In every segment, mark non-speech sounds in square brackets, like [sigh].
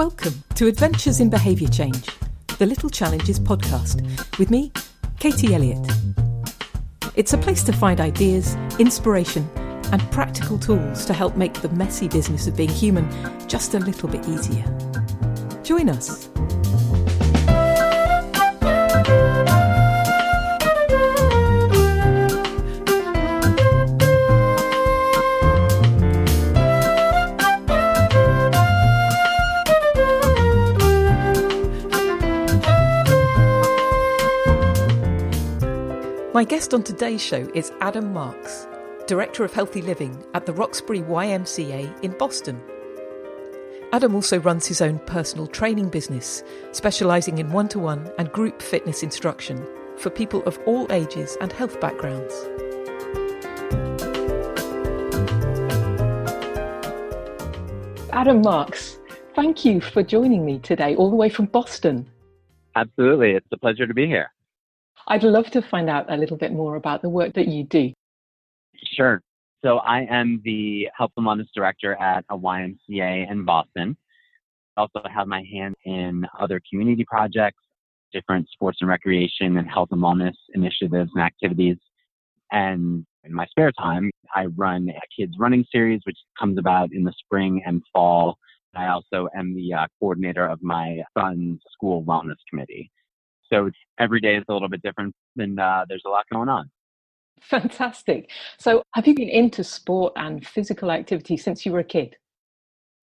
Welcome to Adventures in Behaviour Change, the Little Challenges podcast, with me, Katie Elliott. It's a place to find ideas, inspiration, and practical tools to help make the messy business of being human just a little bit easier. Join us. My guest on today's show is Adam Marks, Director of Healthy Living at the Roxbury YMCA in Boston. Adam also runs his own personal training business, specialising in one to one and group fitness instruction for people of all ages and health backgrounds. Adam Marks, thank you for joining me today, all the way from Boston. Absolutely. It's a pleasure to be here. I'd love to find out a little bit more about the work that you do. Sure. So I am the Health and Wellness Director at a YMCA in Boston. I also have my hand in other community projects, different sports and recreation and health and wellness initiatives and activities. And in my spare time, I run a kids running series, which comes about in the spring and fall. I also am the uh, coordinator of my son's school wellness committee. So every day is a little bit different, and uh, there's a lot going on. Fantastic. So, have you been into sport and physical activity since you were a kid?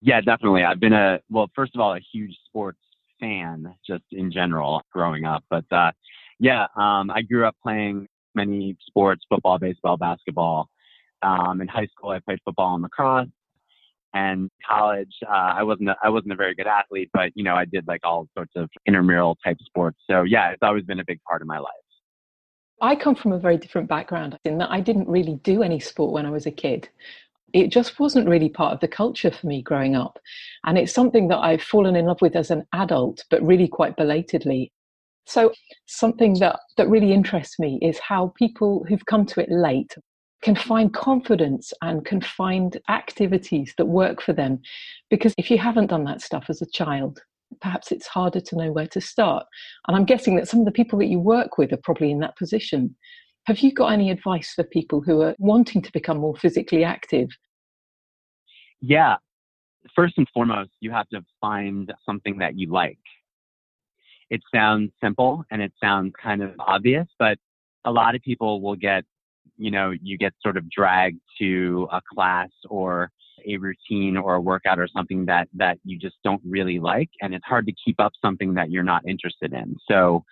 Yeah, definitely. I've been a well, first of all, a huge sports fan just in general growing up. But uh, yeah, um, I grew up playing many sports: football, baseball, basketball. Um, in high school, I played football and lacrosse and college uh, i wasn't a, i wasn't a very good athlete but you know i did like all sorts of intramural type sports. So yeah it's always been a big part of my life. I come from a very different background in that i didn't really do any sport when i was a kid. It just wasn't really part of the culture for me growing up. And it's something that i've fallen in love with as an adult but really quite belatedly. So something that that really interests me is how people who've come to it late can find confidence and can find activities that work for them. Because if you haven't done that stuff as a child, perhaps it's harder to know where to start. And I'm guessing that some of the people that you work with are probably in that position. Have you got any advice for people who are wanting to become more physically active? Yeah. First and foremost, you have to find something that you like. It sounds simple and it sounds kind of obvious, but a lot of people will get you know, you get sort of dragged to a class or a routine or a workout or something that that you just don't really like and it's hard to keep up something that you're not interested in. So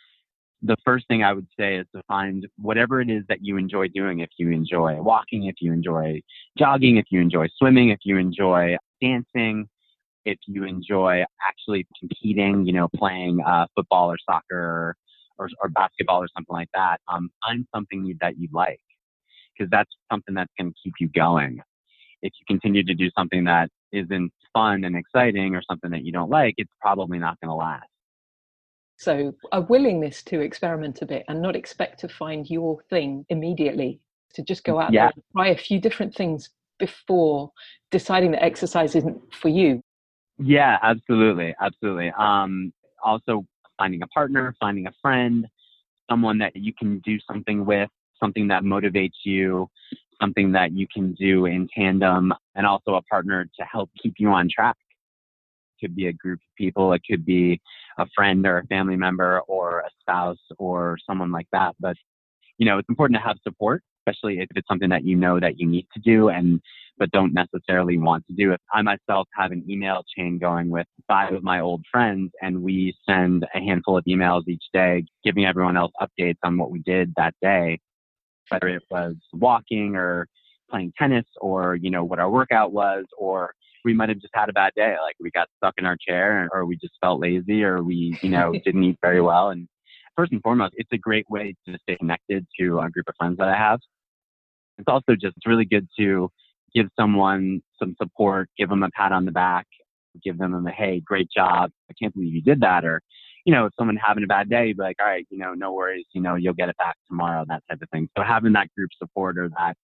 the first thing I would say is to find whatever it is that you enjoy doing. If you enjoy walking, if you enjoy jogging, if you enjoy swimming, if you enjoy dancing, if you enjoy actually competing, you know, playing uh, football or soccer or, or, basketball or something like that, um, find something that you like because that's something that's going to keep you going. If you continue to do something that isn't fun and exciting or something that you don't like, it's probably not going to last. So, a willingness to experiment a bit and not expect to find your thing immediately, to just go out yeah. there and try a few different things before deciding that exercise isn't for you. Yeah, absolutely. Absolutely. Um, also, finding a partner, finding a friend, someone that you can do something with something that motivates you, something that you can do in tandem, and also a partner to help keep you on track. It could be a group of people, it could be a friend or a family member or a spouse or someone like that. But you know, it's important to have support, especially if it's something that you know that you need to do and but don't necessarily want to do. I myself have an email chain going with five of my old friends, and we send a handful of emails each day, giving everyone else updates on what we did that day whether it was walking or playing tennis or, you know, what our workout was, or we might have just had a bad day. Like we got stuck in our chair or we just felt lazy or we, you know, [laughs] didn't eat very well. And first and foremost, it's a great way to stay connected to a group of friends that I have. It's also just really good to give someone some support, give them a pat on the back, give them a, hey, great job. I can't believe you did that. Or, you know, if someone having a bad day, be like, all right, you know, no worries, you know, you'll get it back tomorrow, that type of thing. So having that group support or that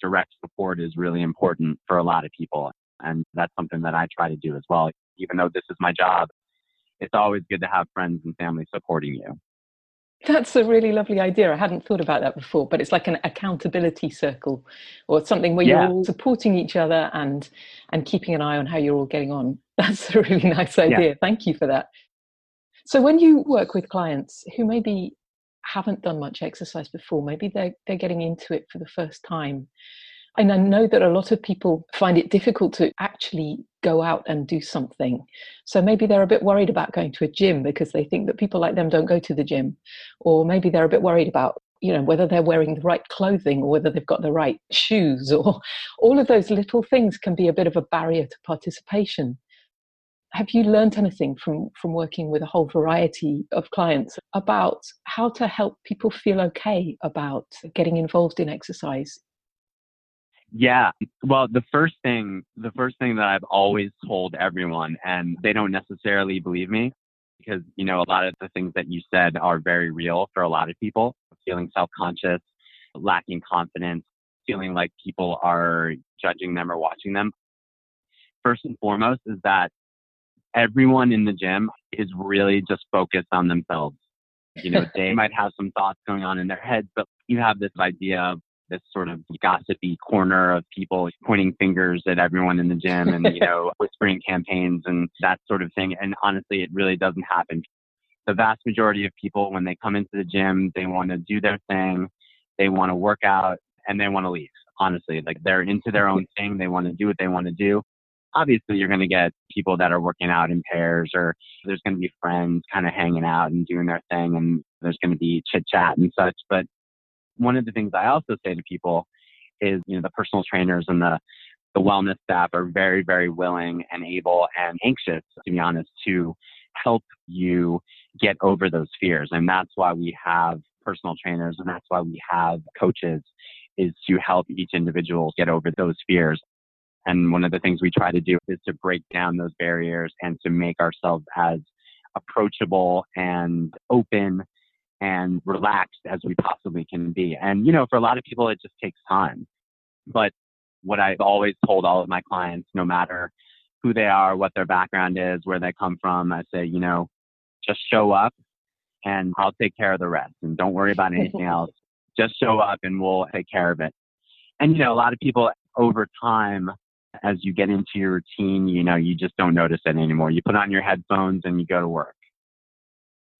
direct support is really important for a lot of people. And that's something that I try to do as well. even though this is my job, it's always good to have friends and family supporting you. That's a really lovely idea. I hadn't thought about that before, but it's like an accountability circle or something where yeah. you're all supporting each other and and keeping an eye on how you're all getting on. [laughs] That's a really nice idea. Yeah. Thank you for that. So when you work with clients who maybe haven't done much exercise before, maybe they're they're getting into it for the first time. And I know that a lot of people find it difficult to actually go out and do something. So maybe they're a bit worried about going to a gym because they think that people like them don't go to the gym. Or maybe they're a bit worried about, you know, whether they're wearing the right clothing or whether they've got the right shoes or [laughs] all of those little things can be a bit of a barrier to participation. Have you learned anything from, from working with a whole variety of clients about how to help people feel okay about getting involved in exercise yeah. Well, the first thing, the first thing that I've always told everyone, and they don't necessarily believe me because, you know, a lot of the things that you said are very real for a lot of people feeling self conscious, lacking confidence, feeling like people are judging them or watching them. First and foremost is that everyone in the gym is really just focused on themselves. You know, [laughs] they might have some thoughts going on in their heads, but you have this idea of this sort of gossipy corner of people pointing fingers at everyone in the gym and, you know, [laughs] whispering campaigns and that sort of thing. And honestly, it really doesn't happen. The vast majority of people, when they come into the gym, they want to do their thing, they want to work out, and they want to leave. Honestly, like they're into their [laughs] own thing. They want to do what they want to do. Obviously, you're going to get people that are working out in pairs, or there's going to be friends kind of hanging out and doing their thing, and there's going to be chit chat and such. But one of the things I also say to people is, you know, the personal trainers and the the wellness staff are very, very willing and able and anxious, to be honest, to help you get over those fears. And that's why we have personal trainers and that's why we have coaches is to help each individual get over those fears. And one of the things we try to do is to break down those barriers and to make ourselves as approachable and open and relaxed as we possibly can be. And, you know, for a lot of people, it just takes time. But what I've always told all of my clients, no matter who they are, what their background is, where they come from, I say, you know, just show up and I'll take care of the rest. And don't worry about [laughs] anything else. Just show up and we'll take care of it. And, you know, a lot of people over time, as you get into your routine, you know, you just don't notice it anymore. You put on your headphones and you go to work.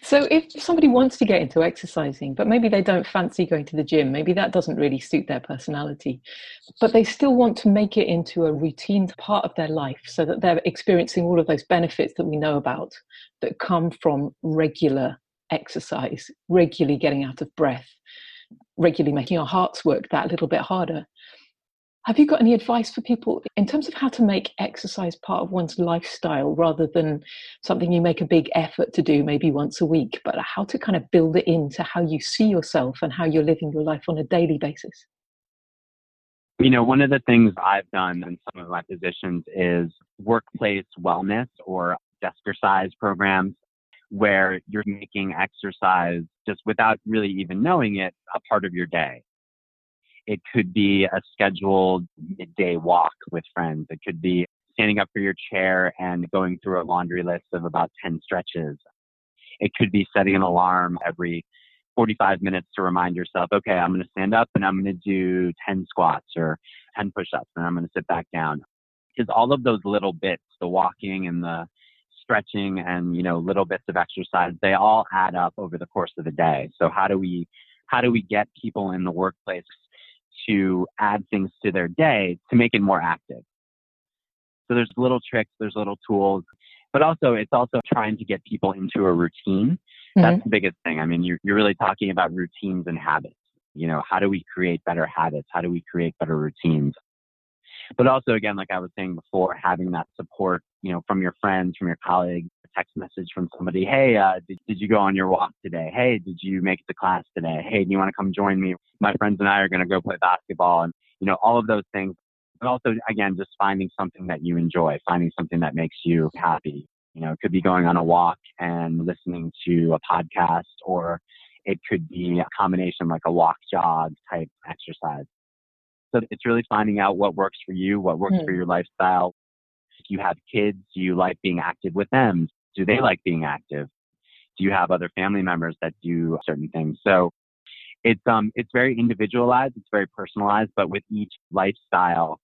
So, if somebody wants to get into exercising, but maybe they don't fancy going to the gym, maybe that doesn't really suit their personality, but they still want to make it into a routine part of their life so that they're experiencing all of those benefits that we know about that come from regular exercise, regularly getting out of breath, regularly making our hearts work that little bit harder. Have you got any advice for people in terms of how to make exercise part of one's lifestyle rather than something you make a big effort to do maybe once a week, but how to kind of build it into how you see yourself and how you're living your life on a daily basis? You know, one of the things I've done in some of my positions is workplace wellness or exercise programs where you're making exercise just without really even knowing it a part of your day. It could be a scheduled midday walk with friends. It could be standing up for your chair and going through a laundry list of about 10 stretches. It could be setting an alarm every 45 minutes to remind yourself, okay, I'm going to stand up and I'm going to do 10 squats or 10 push ups and I'm going to sit back down. Because all of those little bits, the walking and the stretching and, you know, little bits of exercise, they all add up over the course of the day. So how do we, how do we get people in the workplace to add things to their day to make it more active. So there's little tricks, there's little tools, but also it's also trying to get people into a routine. That's mm-hmm. the biggest thing. I mean, you're, you're really talking about routines and habits. You know, how do we create better habits? How do we create better routines? But also, again, like I was saying before, having that support, you know, from your friends, from your colleagues, text message from somebody, hey, uh, did, did you go on your walk today? Hey, did you make it to class today? Hey, do you want to come join me? My friends and I are going to go play basketball and, you know, all of those things. But also, again, just finding something that you enjoy, finding something that makes you happy. You know, it could be going on a walk and listening to a podcast, or it could be a combination like a walk jog type exercise. So it's really finding out what works for you, what works mm. for your lifestyle, If you have kids, do you like being active with them? Do they like being active? Do you have other family members that do certain things? So it's um it's very individualized, it's very personalized, but with each lifestyle,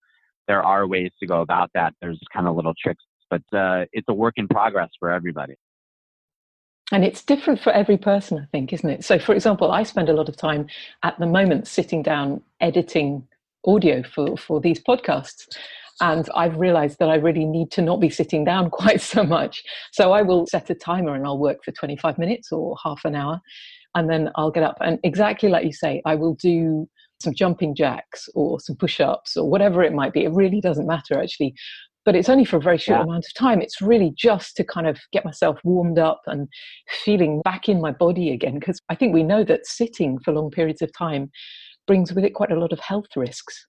there are ways to go about that. There's kind of little tricks, but uh, it's a work in progress for everybody. And it's different for every person, I think, isn't it? So, for example, I spend a lot of time at the moment sitting down editing audio for, for these podcasts. And I've realized that I really need to not be sitting down [laughs] quite so much. So I will set a timer and I'll work for 25 minutes or half an hour. And then I'll get up. And exactly like you say, I will do some jumping jacks or some push ups or whatever it might be. It really doesn't matter actually but it's only for a very short yeah. amount of time. It's really just to kind of get myself warmed up and feeling back in my body again. Because I think we know that sitting for long periods of time brings with it quite a lot of health risks.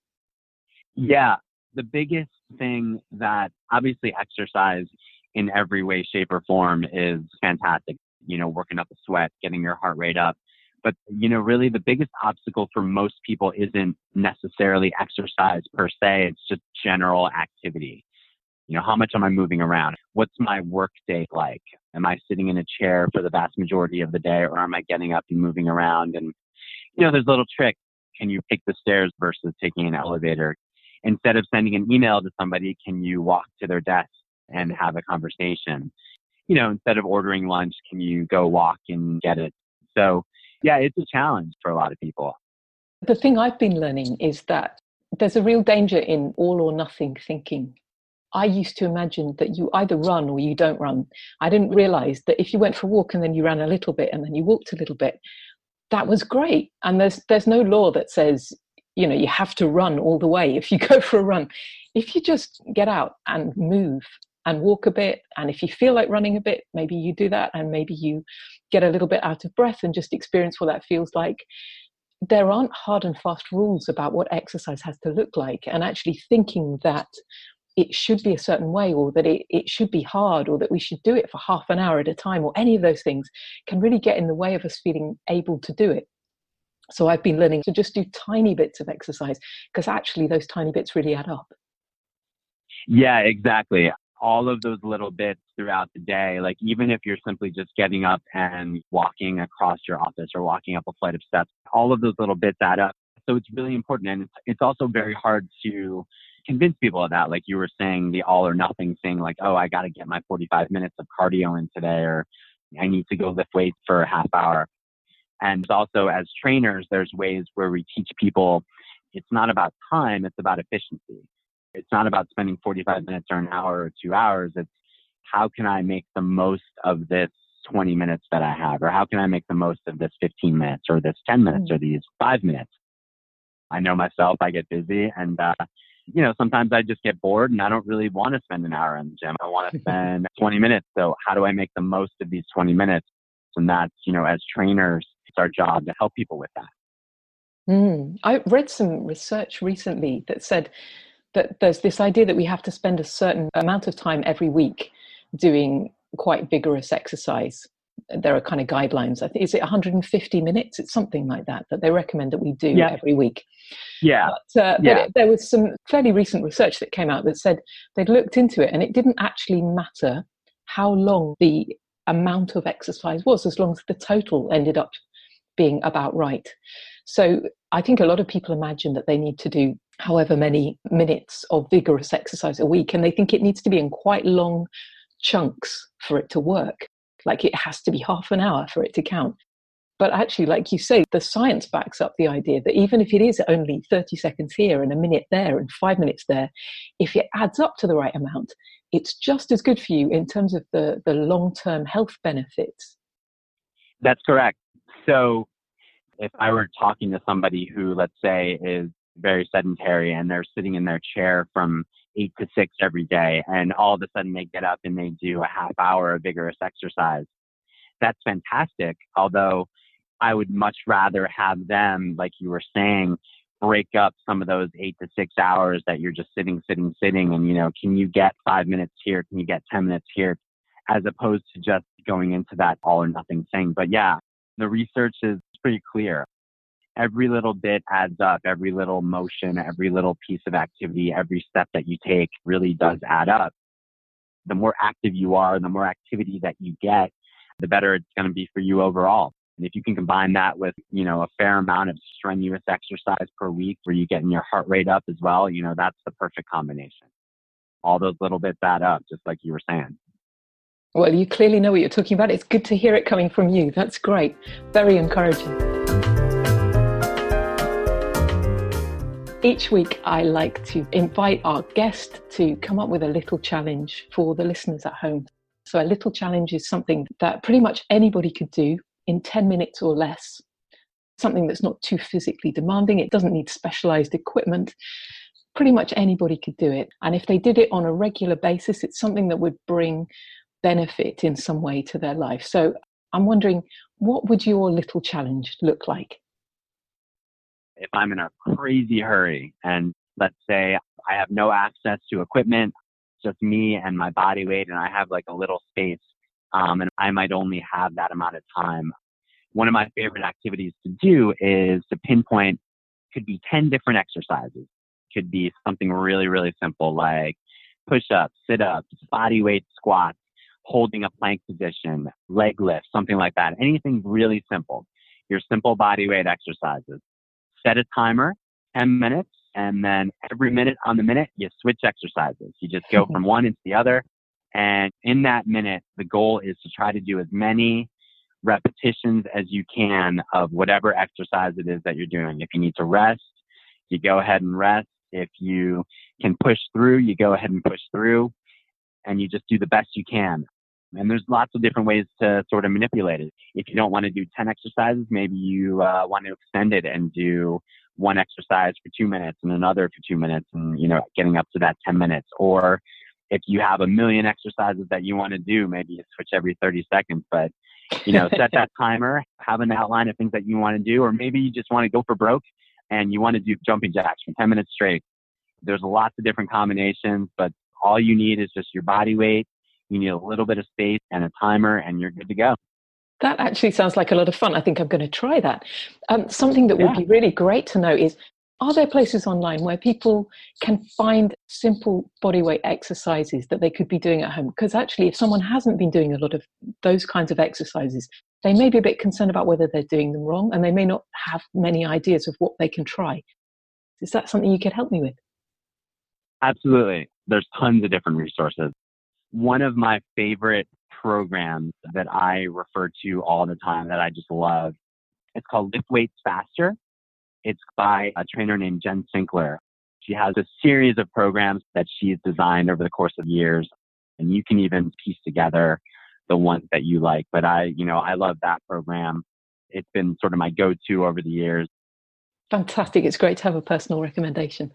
Yeah. The biggest thing that obviously exercise in every way, shape, or form is fantastic. You know, working up a sweat, getting your heart rate up. But, you know, really the biggest obstacle for most people isn't necessarily exercise per se, it's just general activity. You know, how much am I moving around? What's my work day like? Am I sitting in a chair for the vast majority of the day or am I getting up and moving around? And, you know, there's little tricks. Can you take the stairs versus taking an elevator? Instead of sending an email to somebody, can you walk to their desk and have a conversation? You know, instead of ordering lunch, can you go walk and get it? So, yeah, it's a challenge for a lot of people. The thing I've been learning is that there's a real danger in all or nothing thinking. I used to imagine that you either run or you don't run. I didn't realize that if you went for a walk and then you ran a little bit and then you walked a little bit, that was great. And there's there's no law that says, you know, you have to run all the way if you [laughs] go for a run. If you just get out and move and walk a bit, and if you feel like running a bit, maybe you do that and maybe you get a little bit out of breath and just experience what that feels like there aren't hard and fast rules about what exercise has to look like and actually thinking that it should be a certain way or that it, it should be hard or that we should do it for half an hour at a time or any of those things can really get in the way of us feeling able to do it so i've been learning to just do tiny bits of exercise because actually those tiny bits really add up yeah exactly all of those little bits throughout the day like even if you're simply just getting up and walking across your office or walking up a flight of steps all of those little bits add up so it's really important and it's, also very hard to convince people of that. Like you were saying, the all or nothing thing, like, oh, I got to get my 45 minutes of cardio in today, or I need to go lift weights for a half hour. And also, as trainers, there's ways where we teach people it's not about time, it's about efficiency. It's not about spending 45 minutes or an hour or two hours. It's how can I make the most of this 20 minutes that I have, or how can I make the most of this 15 minutes, or this 10 minutes, or these five minutes? I know myself, I get busy, and uh, you know, sometimes I just get bored and I don't really want to spend an hour in the gym. I want to [laughs] spend 20 minutes. So how do I make the most of these 20 minutes? And that's, you know, as trainers, it's our job to help people with that. Mm. I read some research recently that said that there's this idea that we have to spend a certain amount of time every week doing quite vigorous exercise there are kind of guidelines. I think is it 150 minutes? It's something like that that they recommend that we do yeah. every week. Yeah. But, uh, yeah. But there was some fairly recent research that came out that said they'd looked into it and it didn't actually matter how long the amount of exercise was, as long as the total ended up being about right. So I think a lot of people imagine that they need to do however many minutes of vigorous exercise a week, and they think it needs to be in quite long chunks for it to work. Like it has to be half an hour for it to count. But actually, like you say, the science backs up the idea that even if it is only 30 seconds here and a minute there and five minutes there, if it adds up to the right amount, it's just as good for you in terms of the, the long term health benefits. That's correct. So, if I were talking to somebody who, let's say, is very sedentary and they're sitting in their chair from eight to six every day, and all of a sudden they get up and they do a half hour of vigorous exercise. That's fantastic. Although I would much rather have them, like you were saying, break up some of those eight to six hours that you're just sitting, sitting, sitting, and you know, can you get five minutes here? Can you get 10 minutes here? As opposed to just going into that all or nothing thing. But yeah, the research is pretty clear every little bit adds up. Every little motion, every little piece of activity, every step that you take really does add up. the more active you are, the more activity that you get, the better it's going to be for you overall. And if you can combine that with, you know, a fair amount of strenuous exercise per week where you're getting your heart rate up as well, you know, that's the perfect combination. All those little bits add up, just like you were saying. Well, you clearly know what you're talking about. It's good to hear it coming from you. That's great. Very encouraging. Each week, I like to invite our guest to come up with a little challenge for the listeners at home. So, a little challenge is something that pretty much anybody could do in 10 minutes or less. Something that's not too physically demanding, it doesn't need specialized equipment. Pretty much anybody could do it. And if they did it on a regular basis, it's something that would bring benefit in some way to their life. So I'm wondering, what would your little challenge look like? If I'm in a crazy hurry and let's say I have no access to equipment, just me and my body weight, and I have like a little space um, and I might only have that amount of time. One of my favorite activities to do is to pinpoint, could be 10 different exercises. Could be something really, really simple like push ups, sit ups, body weight squats, holding a plank position, leg lift, something like that. Anything really simple. Your simple body weight exercises. Set a timer, 10 minutes, and then every minute on the minute, you switch exercises. You just go from [laughs] one into the other. And in that minute, the goal is to try to do as many repetitions as you can of whatever exercise it is that you're doing. If you need to rest, you go ahead and rest. If you can push through, you go ahead and push through and you just do the best you can. And there's lots of different ways to sort of manipulate it. If you don't want to do 10 exercises, maybe you uh, want to extend it and do one exercise for two minutes and another for two minutes and, you know, getting up to that 10 minutes. Or if you have a million exercises that you want to do, maybe you switch every 30 seconds, but you know, set that [laughs] timer, have an outline of things that you want to do, or maybe you just want to go for broke and you want to do jumping jacks for 10 minutes straight. There's lots of different combinations, but all you need is just your body weight. You need a little bit of space and a timer and you're good to go. That actually sounds like a lot of fun. I think I'm going to try that. Um, something that yeah. would be really great to know is are there places online where people can find simple bodyweight exercises that they could be doing at home? Because actually, if someone hasn't been doing a lot of those kinds of exercises, they may be a bit concerned about whether they're doing them wrong and they may not have many ideas of what they can try. Is that something you could help me with? Absolutely. There's tons of different resources. One of my favorite programs that I refer to all the time that I just love, it's called Lift Weights Faster it's by a trainer named Jen Sinkler. She has a series of programs that she's designed over the course of years, and you can even piece together the ones that you like. But I, you know, I love that program. It's been sort of my go-to over the years. Fantastic. It's great to have a personal recommendation.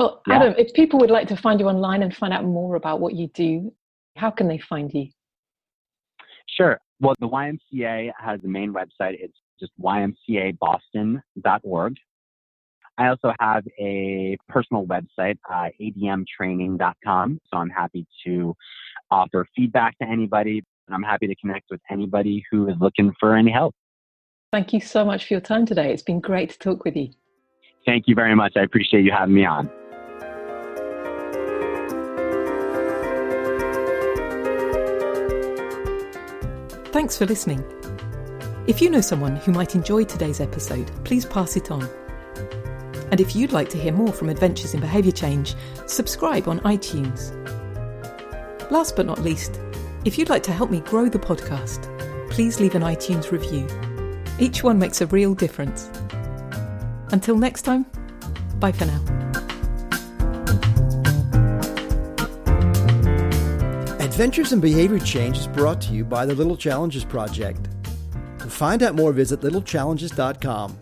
Well, yeah. Adam, if people would like to find you online and find out more about what you do, how can they find you? Sure. Well, the YMCA has a main website. It's just ymcaboston.org. I also have a personal website, uh, admtraining.com. So I'm happy to offer feedback to anybody. And I'm happy to connect with anybody who is looking for any help. Thank you so much for your time today. It's been great to talk with you. Thank you very much. I appreciate you having me on. Thanks for listening. If you know someone who might enjoy today's episode, please pass it on. And if you'd like to hear more from Adventures in Behaviour Change, subscribe on iTunes. Last but not least, if you'd like to help me grow the podcast, please leave an iTunes review. Each one makes a real difference. Until next time, bye for now. Adventures in Behavior Change is brought to you by the Little Challenges Project. To find out more, visit littlechallenges.com.